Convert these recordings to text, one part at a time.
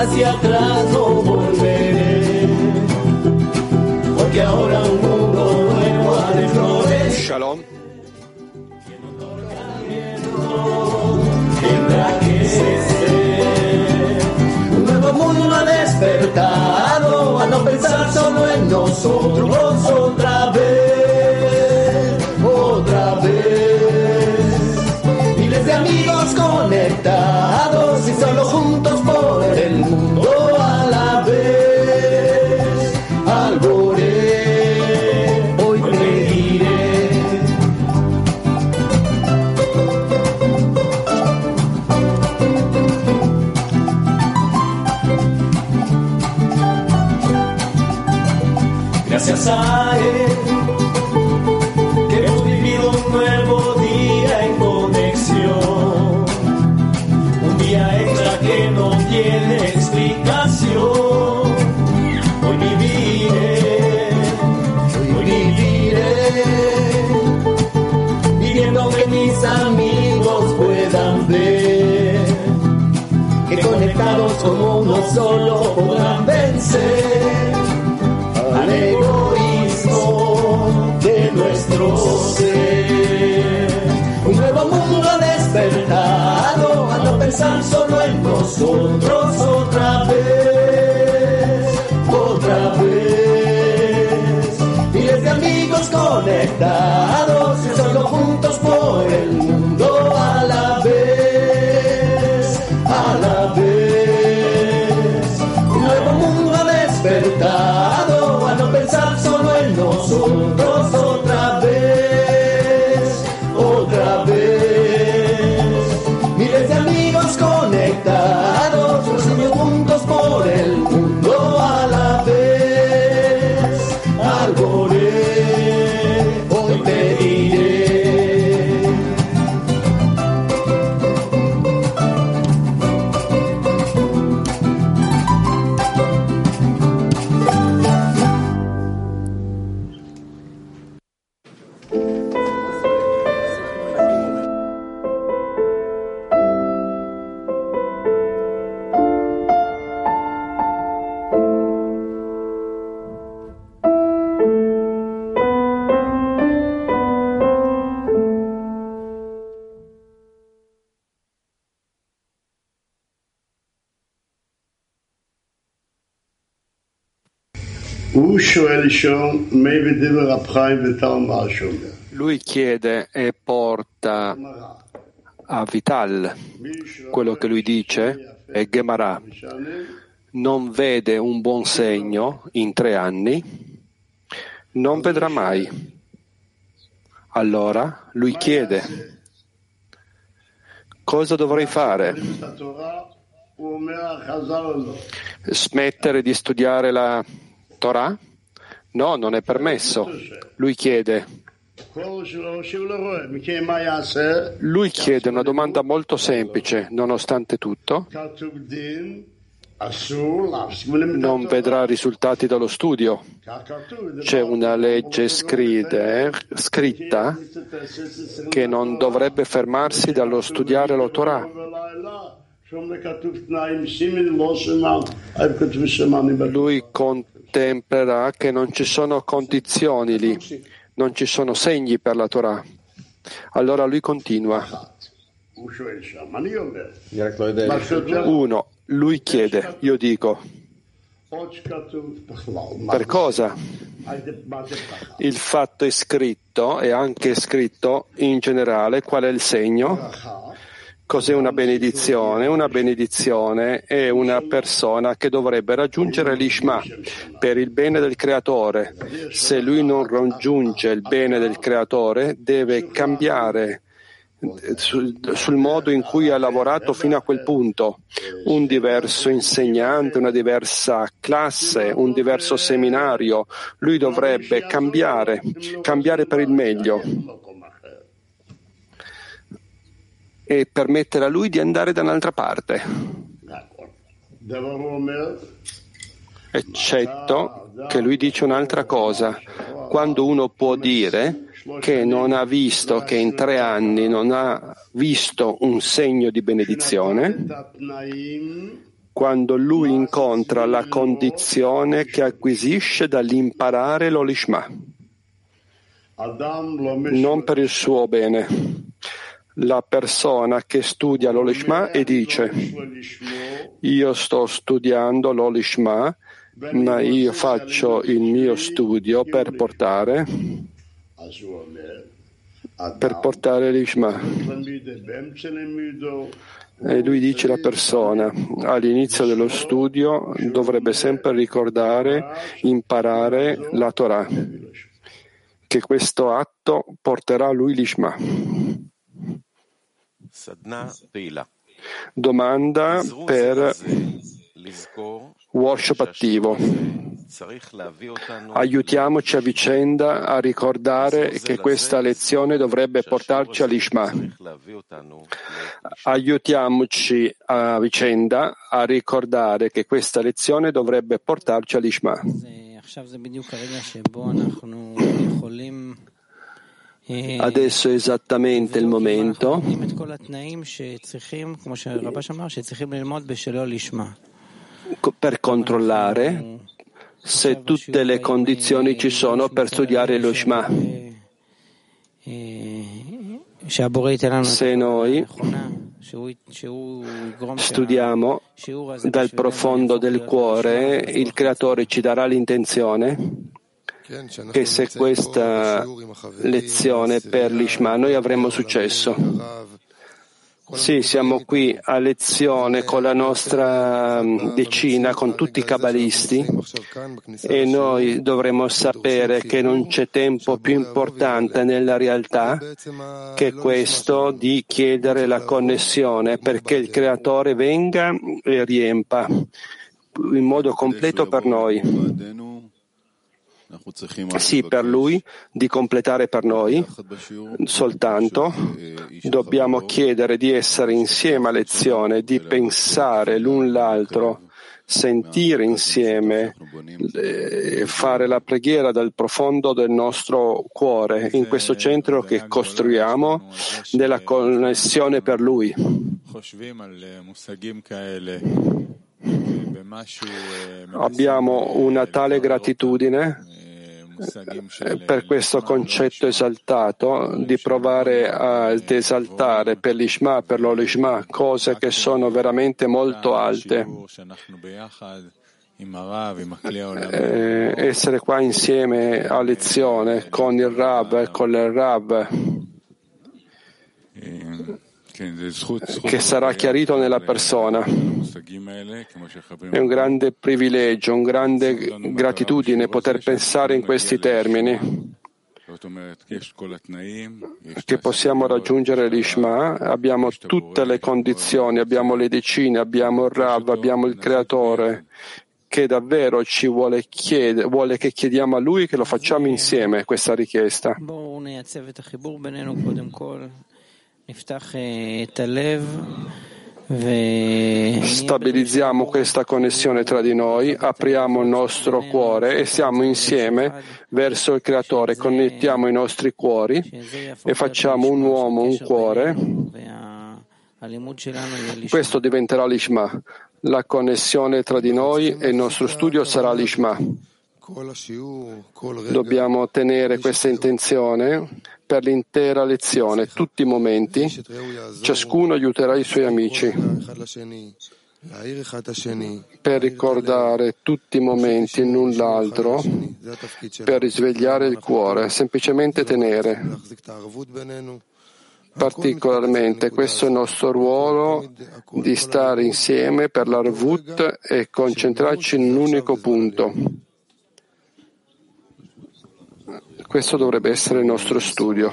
hacia atrás no volveré. Porque ahora un mundo nuevo ha de florecer. Shalom. tendrá que ser. Un nuevo mundo ha despertado a no pensar solo en nosotros otra solo podrán vencer al egoísmo de nuestro ser. Un nuevo mundo despertado a no pensar solo en nosotros Lui chiede e porta a Vital quello che lui dice e Gemara non vede un buon segno in tre anni, non vedrà mai. Allora lui chiede cosa dovrei fare? Smettere di studiare la Torah? No, non è permesso. Lui chiede. Lui chiede una domanda molto semplice, nonostante tutto. Non vedrà risultati dallo studio. C'è una legge scritta che non dovrebbe fermarsi dallo studiare la Torah lui contemplerà che non ci sono condizioni lì, non ci sono segni per la Torah. Allora lui continua. Uno, lui chiede, io dico, per cosa? Il fatto è scritto e anche scritto in generale, qual è il segno? Cos'è una benedizione. Una benedizione è una persona che dovrebbe raggiungere l'Ishma per il bene del creatore. Se lui non raggiunge il bene del creatore, deve cambiare eh, sul, sul modo in cui ha lavorato fino a quel punto. Un diverso insegnante, una diversa classe, un diverso seminario. Lui dovrebbe cambiare, cambiare per il meglio e permettere a lui di andare da un'altra parte. Eccetto che lui dice un'altra cosa. Quando uno può dire che non ha visto, che in tre anni non ha visto un segno di benedizione, quando lui incontra la condizione che acquisisce dall'imparare l'olishma, non per il suo bene la persona che studia l'Olishma e dice io sto studiando l'Olishma ma io faccio il mio studio per portare per portare l'Ishma. E lui dice la persona all'inizio dello studio dovrebbe sempre ricordare, imparare la Torah, che questo atto porterà a lui l'Ishma. Domanda per workshop attivo. Aiutiamoci a vicenda a ricordare che questa lezione dovrebbe portarci all'Ishma. Aiutiamoci a vicenda a ricordare che questa lezione dovrebbe portarci all'Ishma. Adesso è esattamente il momento. Per controllare se tutte le condizioni ci sono per studiare lo Shema. Se noi studiamo dal profondo del cuore, il Creatore ci darà l'intenzione che se questa lezione per l'Ishma noi avremo successo. Sì, siamo qui a lezione con la nostra mm, decina, con tutti i cabalisti e noi dovremmo sapere che non c'è tempo più importante nella realtà che questo di chiedere la connessione perché il creatore venga e riempa in modo completo per noi. Sì, per lui, di completare per noi, soltanto dobbiamo chiedere di essere insieme a lezione, di pensare l'un l'altro, sentire insieme, e fare la preghiera dal profondo del nostro cuore, in questo centro che costruiamo della connessione per lui. Abbiamo una tale gratitudine per questo concetto esaltato di provare ad esaltare per l'Ishma, per l'Olishma, cose che sono veramente molto alte. Eh, essere qua insieme a lezione con il Rab, con il Rab che sarà chiarito nella persona. È un grande privilegio, una grande gratitudine poter pensare in questi termini che possiamo raggiungere l'Ishma, abbiamo tutte le condizioni, abbiamo le decine, abbiamo il Rav, abbiamo il Creatore, che davvero ci vuole, chiedere, vuole che chiediamo a Lui che lo facciamo insieme questa richiesta. Stabilizziamo questa connessione tra di noi, apriamo il nostro cuore e siamo insieme verso il Creatore, connettiamo i nostri cuori e facciamo un uomo, un cuore. Questo diventerà l'Ishma. La connessione tra di noi e il nostro studio sarà l'Ishma. Dobbiamo tenere questa intenzione per l'intera lezione, tutti i momenti. Ciascuno aiuterà i suoi amici per ricordare tutti i momenti l'un l'altro, per risvegliare il cuore, semplicemente tenere. Particolarmente questo è il nostro ruolo di stare insieme per l'Arvut e concentrarci in un unico punto. Questo dovrebbe essere il nostro studio.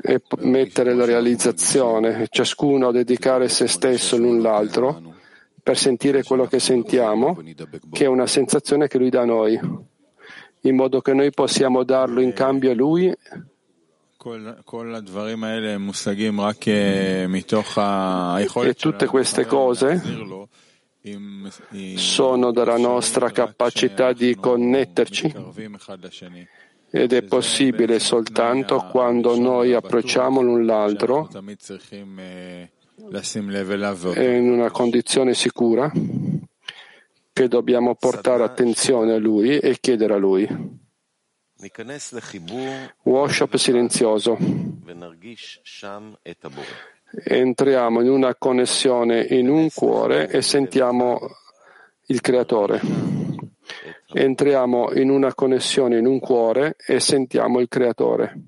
E mettere la realizzazione, ciascuno a dedicare se stesso l'un l'altro per sentire quello che sentiamo, che è una sensazione che lui dà a noi, in modo che noi possiamo darlo in cambio a lui e tutte queste cose sono dalla nostra capacità di connetterci ed è possibile soltanto quando noi approcciamo l'un l'altro in una condizione sicura che dobbiamo portare attenzione a lui e chiedere a lui. Worship silenzioso entriamo in una connessione in un cuore e sentiamo il creatore. Entriamo in una connessione in un cuore e sentiamo il creatore.